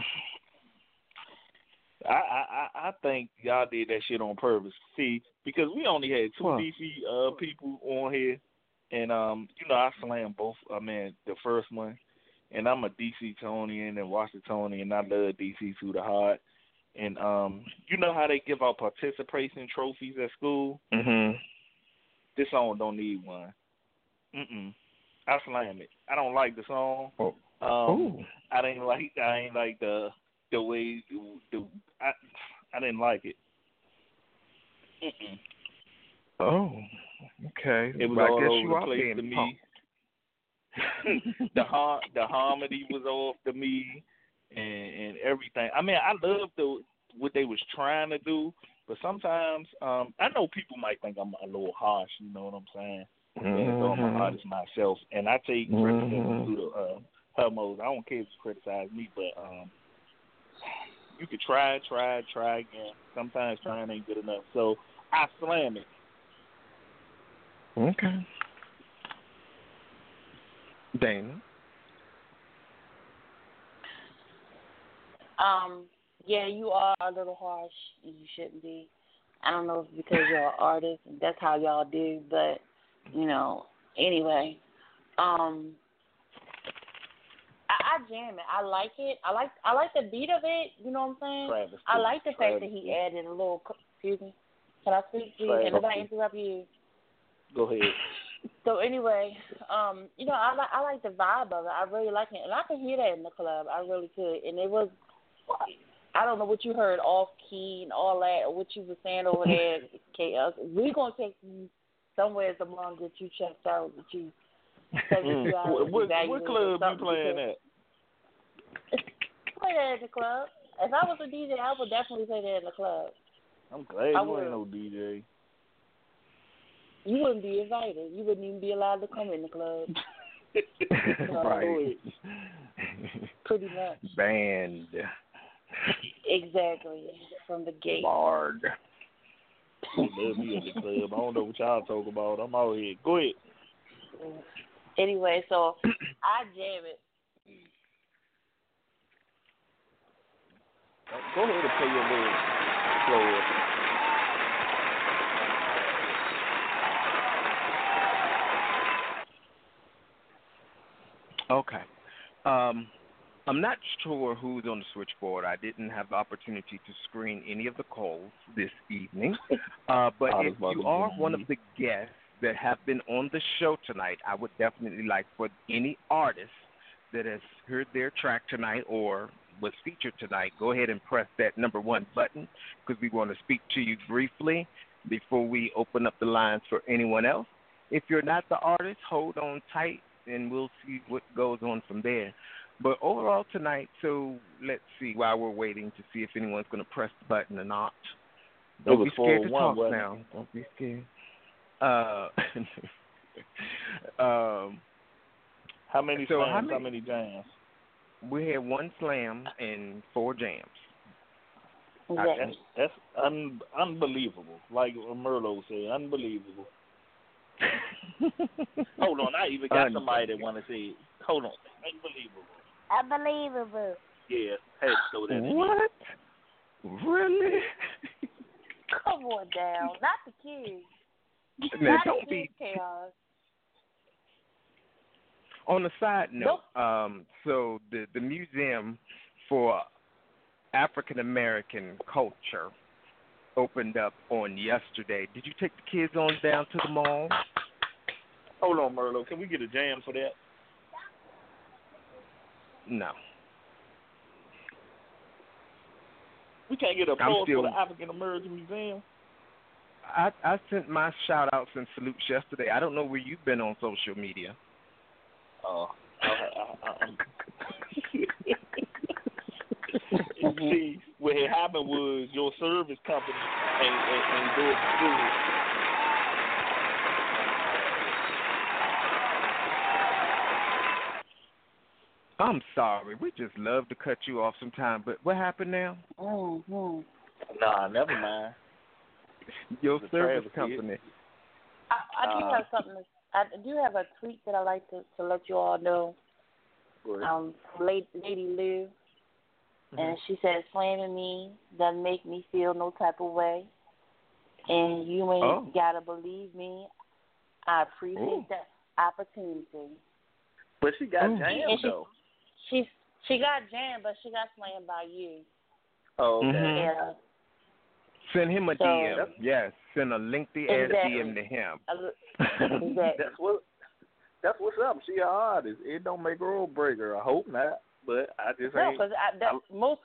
I, I I think y'all did that shit on purpose. See, because we only had two What? DC uh people on here, and um, you know, I slammed both. I mean, the first one, and I'm a DC Tonian and Washingtonian, and I love DC to the heart. And um, you know how they give out participation trophies at school. Mhm. This song don't need one. Mm-mm. I slam it. I don't like the song. Oh. Um, Ooh. I didn't like. I ain't like the the way the I I didn't like it. Mm-mm. Oh. Okay. It was well, all I guess over you the place to me. the har- the harmony was off to me, and and everything. I mean, I love the what they was trying to do, but sometimes um I know people might think I'm a little harsh. You know what I'm saying? And so I'm an artist myself, and I take criticism to the uh, her modes. I don't care if you criticize me, but um you could try, try, try again. Sometimes trying ain't good enough. So I slam it. Okay. Dana. Um, Yeah, you are a little harsh. You shouldn't be. I don't know if it's because you're an artist and that's how y'all do, but you know. Anyway, um, I, I jam it. I like it. I like I like the beat of it. You know what I'm saying? Travis, I like the fact that he added a little. Excuse me. Can I speak? Please? Travis. Can nobody interrupt you? Go ahead. So anyway, um, you know, I like I like the vibe of it. I really like it, and I can hear that in the club. I really could, and it was. I don't know what you heard off key and all that, or what you were saying over there, Chaos. We're gonna take you somewhere among that you checked out that you. Mm. What, what, what club you playing at? Play that at the club. If I was a DJ, I would definitely play that in the club. I'm glad I you will. ain't no DJ. You wouldn't be invited. You wouldn't even be allowed to come in the club. right. Pretty much. Banned. Exactly. From the gate. Barred. Let me at the club. I don't know what y'all talk about. I'm out here. Go ahead. Anyway, so I jam it. Go ahead and play your little slower. Okay. Um, I'm not sure who's on the switchboard. I didn't have the opportunity to screen any of the calls this evening. Uh, but if you are one of the guests that have been on the show tonight, I would definitely like for any artist that has heard their track tonight or was featured tonight, go ahead and press that number one button because we want to speak to you briefly before we open up the lines for anyone else. If you're not the artist, hold on tight and we'll see what goes on from there. But overall tonight, so let's see while we're waiting to see if anyone's going to press the button or not. Don't be scared to 401, talk wasn't it? now. Don't be scared. Uh, um, How many so slams? how How many- many jams? we had one slam and four jams. That's, that's un, unbelievable. Like Merlo said, unbelievable. Hold on, I even got somebody that want to say, hold on, unbelievable. Unbelievable. Yeah, had to throw that in. What? Really? Come on down. Not the kids. Now, Not don't the be- Chaos. On a side note, um, so the the museum for African American culture opened up on yesterday. Did you take the kids on down to the mall? Hold on, Merlo. Can we get a jam for that? No. We can't get a still- for the African American Museum. I I sent my shout outs and salutes yesterday. I don't know where you've been on social media. Oh, I, I'm- See, what had happened was your service company and and, and I'm sorry. We just love to cut you off sometime, but what happened now? Mm-hmm. Nah, never mind. Your The service travesty. company. I, I do Uh, have something. I do have a tweet that I like to, to let you all know. Um, from Lady, Lady Lou, and she said, "Slamming me doesn't make me feel no type of way, and you ain't Oh. gotta believe me. I appreciate Ooh. that opportunity." But she got Ooh. jammed And she, though. She she got jammed, but she got slammed by you. Oh, okay. Mhm. Yeah. Send him a So- DM. Yes, send a lengthy ass Exactly. DM to him. Exactly. That's what. That's what's up. She an artist. It don't make her or break her. I hope not. But I just No, ain't. because most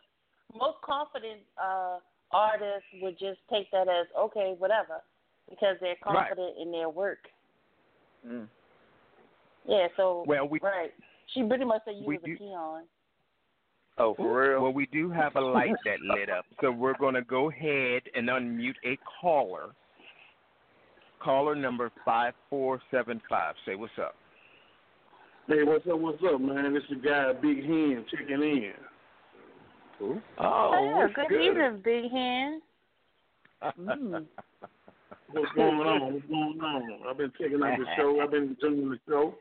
most confident uh, artists would just take that as okay, whatever, because they're Right. confident in their work. Mm. Yeah, so Well, we right. She pretty much said you we was do- a peon. Oh, for real? Well, we do have a light that lit up, so we're going to go ahead and unmute a caller. Caller number five four seven five. Say what's up. Hey, what's up? What's up, man? This the guy, Big Hen, checking in. Oh, yeah, what's good good? evening, Big Hen. Mm. What's going on? What's going on? I've been checking out the show. I've been enjoying the show.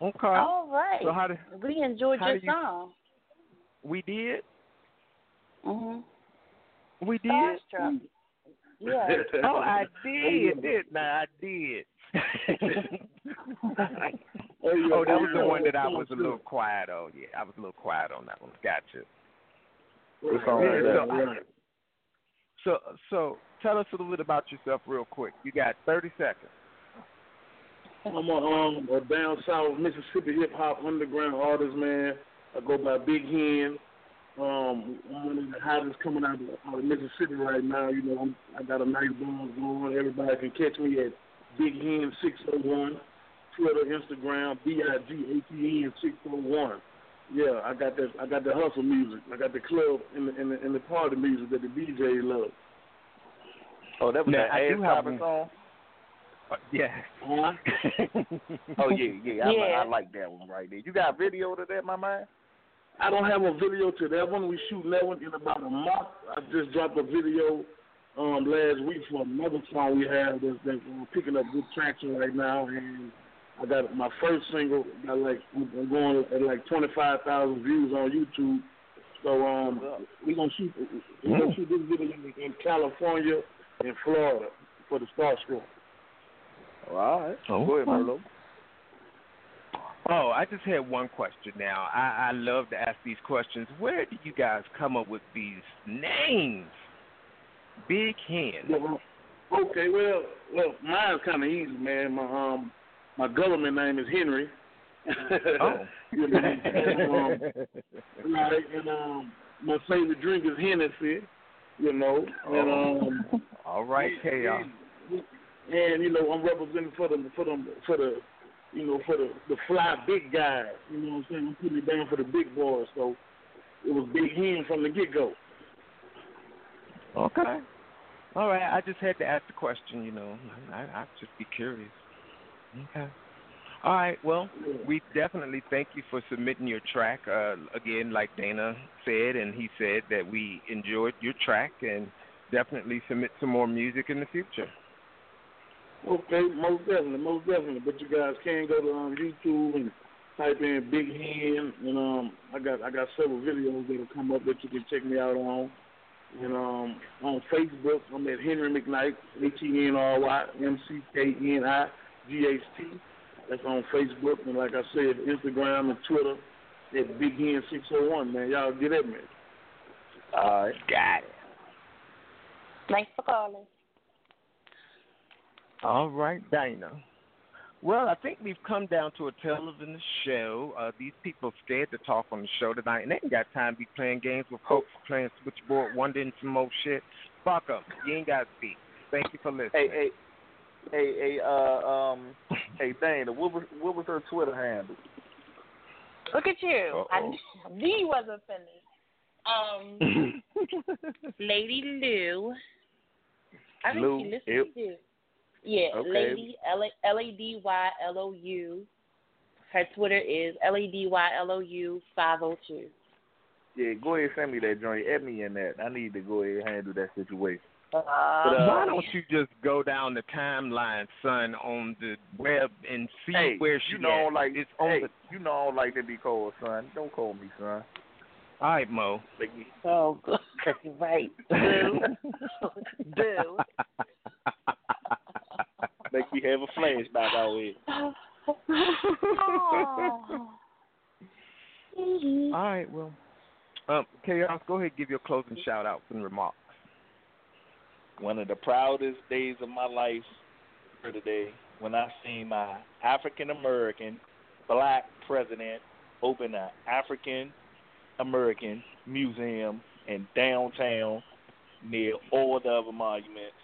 Okay. All right. So how do we enjoyed how your you- song. we did? Mhm. We did. Starstruck. Yeah. oh, I did, didn't I? I did. oh, that was the one that I was a little quiet on. Yeah, I was a little quiet on that one. Gotcha. What song Yeah, so, Right. so, so tell us a little bit about yourself, real quick. You got thirty seconds. I'm a um a down south Mississippi hip hop underground artist, man. I go by Big Hen. Um, I'm one of the hottest coming out of, out of Mississippi right now. You know, I'm, I got a nice buzz going. Everybody can catch me at Big Hen six oh one, Twitter, Instagram, B I G A T N six oh one. Yeah, I got that. I got the hustle music. I got the club and the and the, and the party music that the DJ love. Oh, that was Now, that I ass do have popping song. Yeah. Oh yeah, yeah. I, Yeah. I like that one right there. You got video to that, my man? I don't have a video to that one. We shooting that one in about a month. I just dropped a video um last week for another song we have that's, that's uh, picking up good traction right now, and I got my first single got like I'm going at like twenty five thousand views on YouTube. So um we gonna shoot we gonna shoot this video in, in California and Florida for the Starstruck. All right. Oh, Go ahead, okay. Oh, I just had one question now. I, I love to ask these questions. Where do you guys come up with these names? Big Hen. Okay, well, well, mine's kind of easy, man. My um, my government name is Henry. Oh. you know, and, um, right, and um, my favorite drink is Hennessy. You know, and um, All right, chaos. And you know, I'm representing for the for the for the you know for the the fly big guys. You know what I'm saying? I'm putting it down for the big boys. So it was Big Hen from the get go. Okay. All right. I just had to ask the question. You know, I, I just be curious. Okay. All right. Well, we definitely thank you for submitting your track. Uh, again, like Dana said, and he said that we enjoyed your track and definitely submit some more music in the future. Okay, most definitely, most definitely. But you guys can go to um, YouTube and type in Big Hen, and um, I got I got several videos that'll come up that you can check me out on. And um, on Facebook, I'm at Henry McKnight, H E N R Y M C K N I G H T. That's on Facebook, and like I said, Instagram and Twitter at Big Hen six oh one. Man, y'all get at me. All right. Got it. Thanks for calling. All right, Dana. Well, I think we've come down to a tail of the show. Uh, these people scared to talk on the show tonight, and they ain't got time to be playing games with folks playing switchboard, wondering some more shit. Fuck 'em. You ain't got to speak. Thank you for listening. Hey, hey, hey, hey, uh, um, hey, Dana, what was what was her Twitter handle? Look at you. I Uh-oh. knew you wasn't finished. Um, Lady Lou. I think Lou, she listens yep. too. Yeah, Okay. Lady L A L A D Y L O U. Her Twitter is L A D Y L O U five oh two. Yeah, go ahead, send me that joint. Add me in that. I need to go ahead and handle that situation. Uh, Why don't you just go down the timeline, son, on the web and see Hey, where she you know, at? like it's on hey, the. you know, I don't like to be called son. Don't call me son. All right, Mo. Make me, Oh, right. Do. Do. make me have a flashback out here. All right, well, um, Chaos, go ahead and give your closing shout outs and remarks. One of the proudest days of my life for today when I seen my African American black president open an African American museum in downtown near all the other monuments.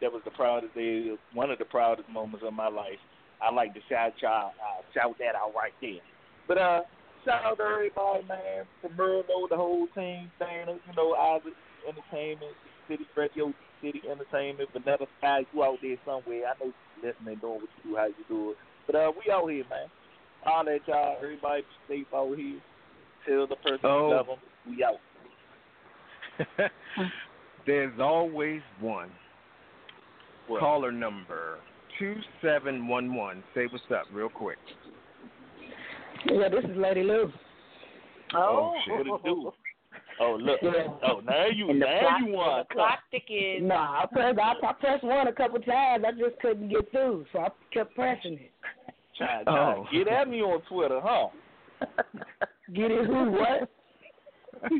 That was the proudest day, one of the proudest moments of my life. I like to shout y'all, uh, shout that out right there. But uh, shout out to everybody, man, from Merlo, the whole team, Dana, you know, Eyes of Eve Entertainment, City Radio, City Entertainment, Vanessa Sky, you out there somewhere. I know you listening, doing what you do, how you do it. But uh, we out here, man. All that y'all, everybody be safe out here. Tell the person Oh. you love them. We out. There's always one. What? Caller number two seven one one. Say what's up, real quick. Yeah, this is Lady Lou. Oh, oh. shit. What it do? Oh look! Yeah. Oh now you And the now clock- you want the clock ticking. No, I pressed I, I pressed one a couple times. I just couldn't get through, so I kept pressing it. try, try Oh. get at me on Twitter, huh? Get it who what?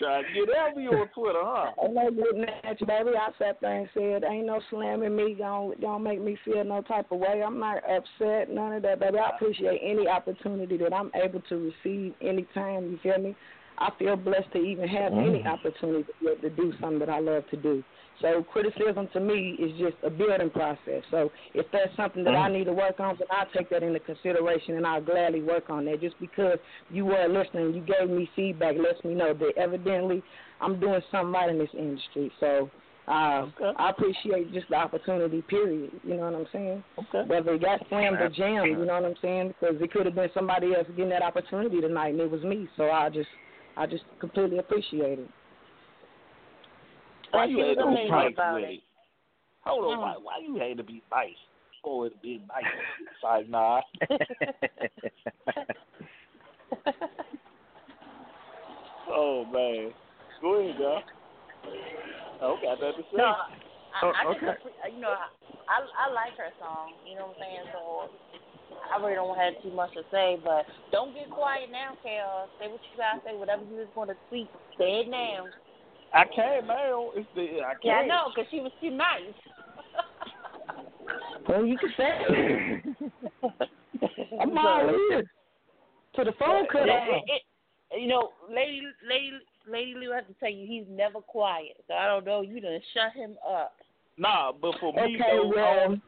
you try to get at me on Twitter, huh? Ain't no getting at you, baby. I sat there and said, ain't no slamming me. Don't don't make me feel no type of way. I'm not upset, none of that, baby. I appreciate any opportunity that I'm able to receive anytime. You feel me? I feel blessed to even have any Mm. opportunity to, be able to do something that I love to do. So criticism to me is just a building process. So if that's something that I Mm. need to work on, then I'll take that into consideration and I'll gladly work on that. Just because you were listening, you gave me feedback, lets me know that evidently I'm doing something right in this industry. So uh, I appreciate just the opportunity, period. You know what I'm saying? Okay. Whether it got slammed or jammed, you know what I'm saying? Because it could have been somebody else getting that opportunity tonight, and it was me. So I just, I just completely appreciate it. Why you had to be nice about with it. it? Hold on, Mm. why why you had to be nice? Oh, it be nice. It's like nah. oh man, go ahead, girl. Oh, got that to say. No, I, Oh, I just, okay. appre- you know, I I like her song. You know what I'm saying? So I really don't have too much to say, but don't get quiet now, Chaos. Say what you gotta say. Whatever you just want to tweet, say it now. I can't now. It's the I can't. Yeah, I know, 'cause she was too nice. Well, you can say. I'm all ears. To the phone cut Yeah, off. it, it, you know, Lady Lady Lady Lou, I have to tell you, he's never quiet. So I don't know. You done shut him up. Nah, but for me, Okay, though, well- um,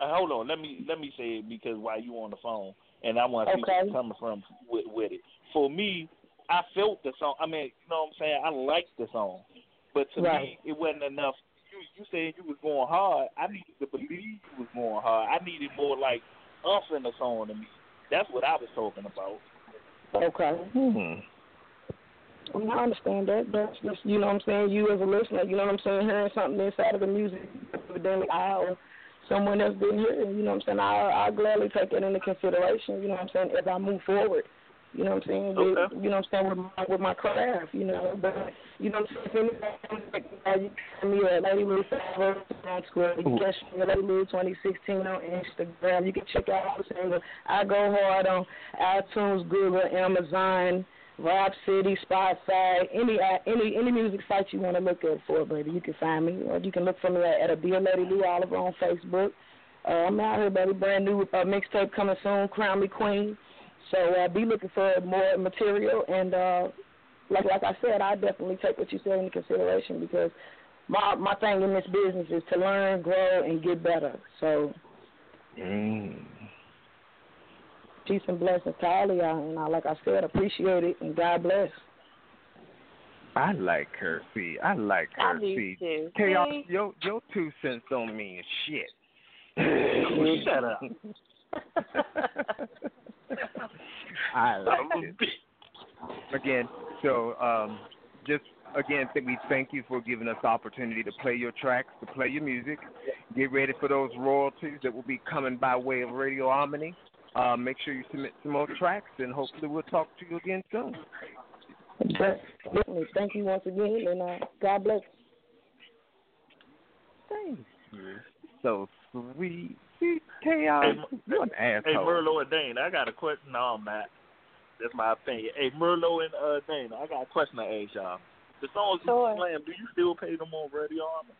uh, hold on. Let me let me say it because while you on the phone, and I want to see where Okay. you're coming from with, with it. For me, I felt the song. I mean, you know what I'm saying? I liked the song, but to Right. me, it wasn't enough. You you said you was going hard. I needed to believe you was going hard. I needed more like umph in the song to me. That's what I was talking about. Okay. Hmm. Well, I understand that. That's just, you know what I'm saying, you as a listener, you know what I'm saying, hearing something inside of the music, evidently I or someone else didn't hear you know what I'm saying, I, I'll gladly take it into consideration, you know what I'm saying, as I move forward. You know what I'm saying? With, Okay. you know what I'm saying, with my, with my craft, you know. But, you know what I'm saying, if anybody, you can me at Lady Lou Favor on Twitter. You can catch me at Lady Lou 2016 on Instagram. You can check out all the singles. I go hard on iTunes, Google, Amazon, Vibe City, Spotify, any any any music site you want to look at for, baby, you can find me. Or you can look for me at, at a Dear Lady Lou Oliver on Facebook. Uh, I'm out here, baby. Brand new uh, mixtape coming soon, Crown Me Queen. So uh, be looking for more material, and uh, like like I said, I definitely take what you said into consideration because my my thing in this business is to learn, grow, and get better. So Mm. peace and blessings to all of y'all, and I, like I said, appreciate it, and God bless. I like her. See, I like her. I do See, too. Chaos, See? your your two cents don't mean shit. Shut up. I like it. Again, so um, just again, th- we thank you for giving us the opportunity to play your tracks, to play your music. Get ready for those royalties that will be coming by way of Radio Harmony. Uh, make sure you submit some more tracks, and hopefully we'll talk to you again soon. Definitely. Thank you once again, and uh, God bless. Thank you. So sweet. See, Chaos, you're an Hey asshole. Merlo and Dane, I got a question. No, I'm not. That's my opinion. Hey Merlo and uh, Dane, I got a question to ask y'all. The songs Sure. you slam, do you still pay them on radio? Harmony?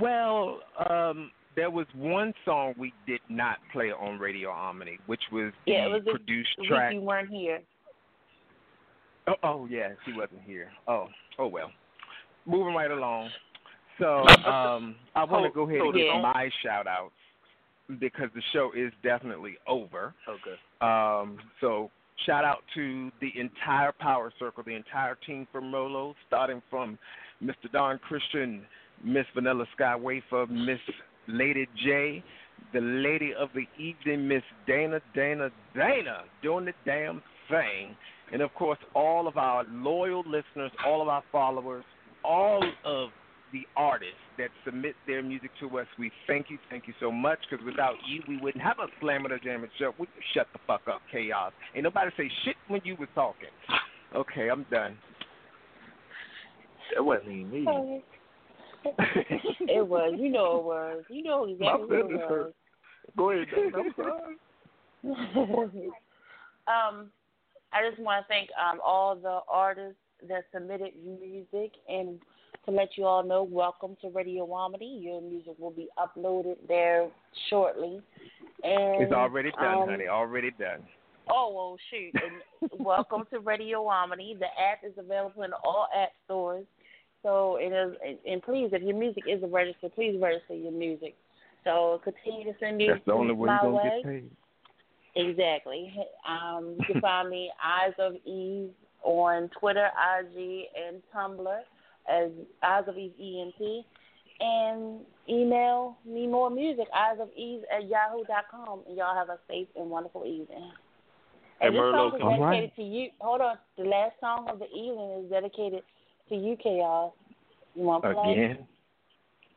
Well, um, there was one song we did not play on Radio Harmony, which was the Yeah, it was produced the week track. you weren't here. Oh, oh yeah, she wasn't here. Oh, oh well. Moving right along. So um, I want to go ahead and the give my shout outs because the show is definitely over. Okay. Um, so shout out to the entire Power Circle, the entire team from Rolo, starting from Mr. Don Christian, Miss Vanilla Sky Wafer, Miss Lady J, the lady of the evening, Miss Dana, Dana, Dana, doing the damn thing. And of course, all of our loyal listeners, all of our followers, all of the artists that submit their music to us. We thank you, thank you so much, because without you, we wouldn't have a Slam or the Jam and Show. Would you shut the fuck up, Chaos? Ain't nobody say shit when you was talking. Okay, I'm done. That wasn't even me. it was. You know it was. You know My exactly it was. hurt. Go ahead, Dan. I'm sorry. um, I just want to thank um, all the artists that submitted music and to let you all know, welcome to Radio Wamedy. Your music will be uploaded there shortly. And It's already done, um, honey. Already done. Oh well, shoot! And welcome to Radio Omni. The app is available in all app stores. So it is, and- please, if your music isn't registered, please register your music. So continue to send me That's the only way you're gonna get paid. Exactly. Um, you can find me Eyes of Eve on Twitter, IG, and Tumblr as Eyes of Eve ENT. And email me more music, Eyes of Eve at yahoo.com. And y'all have a safe and wonderful evening. Hey, And this Merlo, song is come on. dedicated to you. Hold on. The last song of the evening is dedicated to you, Chaos. You want to play? Again?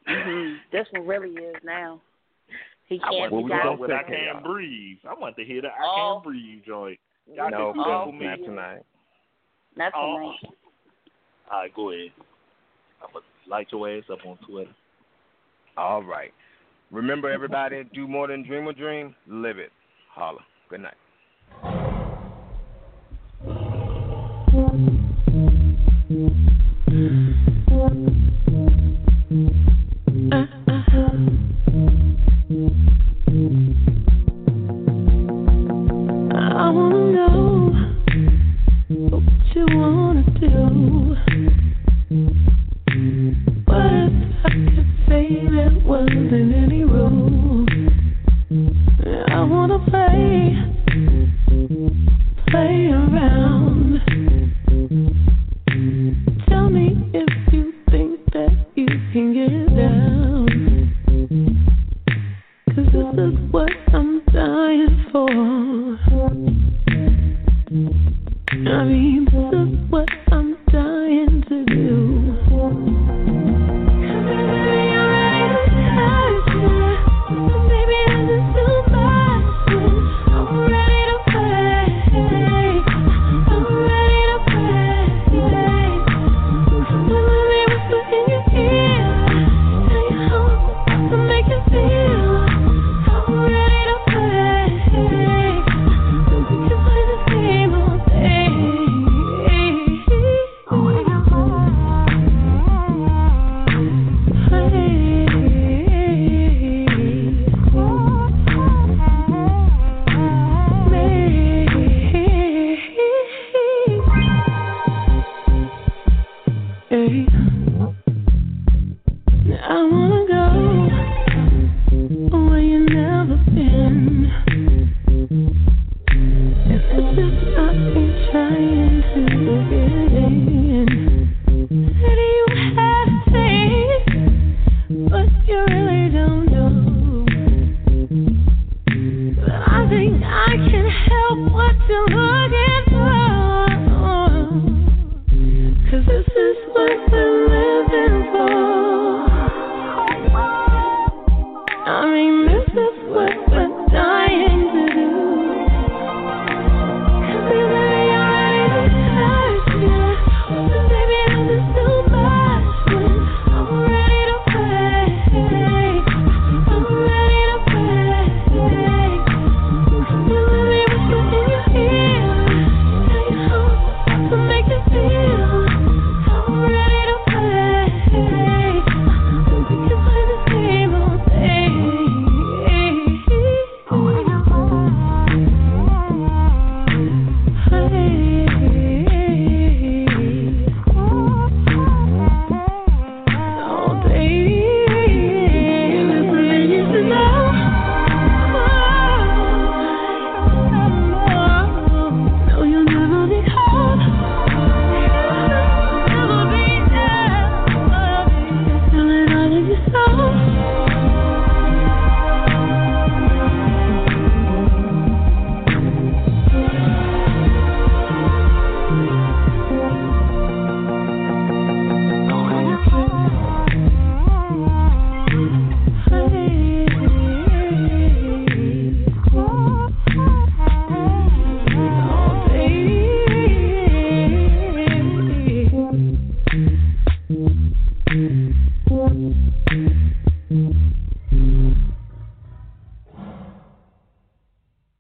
hmm This one really is now. He I can't want be to hear I can't breathe. I want to hear the I Oh. can't breathe joint. Y'all No, can Oh, sample me. not tonight. Not Oh. tonight. All right, go ahead. I'm gonna light your ass up on Twitter. All right. Remember, everybody, do more than dream a dream. Live it. Holla. Good night. Uh-huh. I wanna know what you wanna do. Wasn't any rules? I wanna play, play around. something.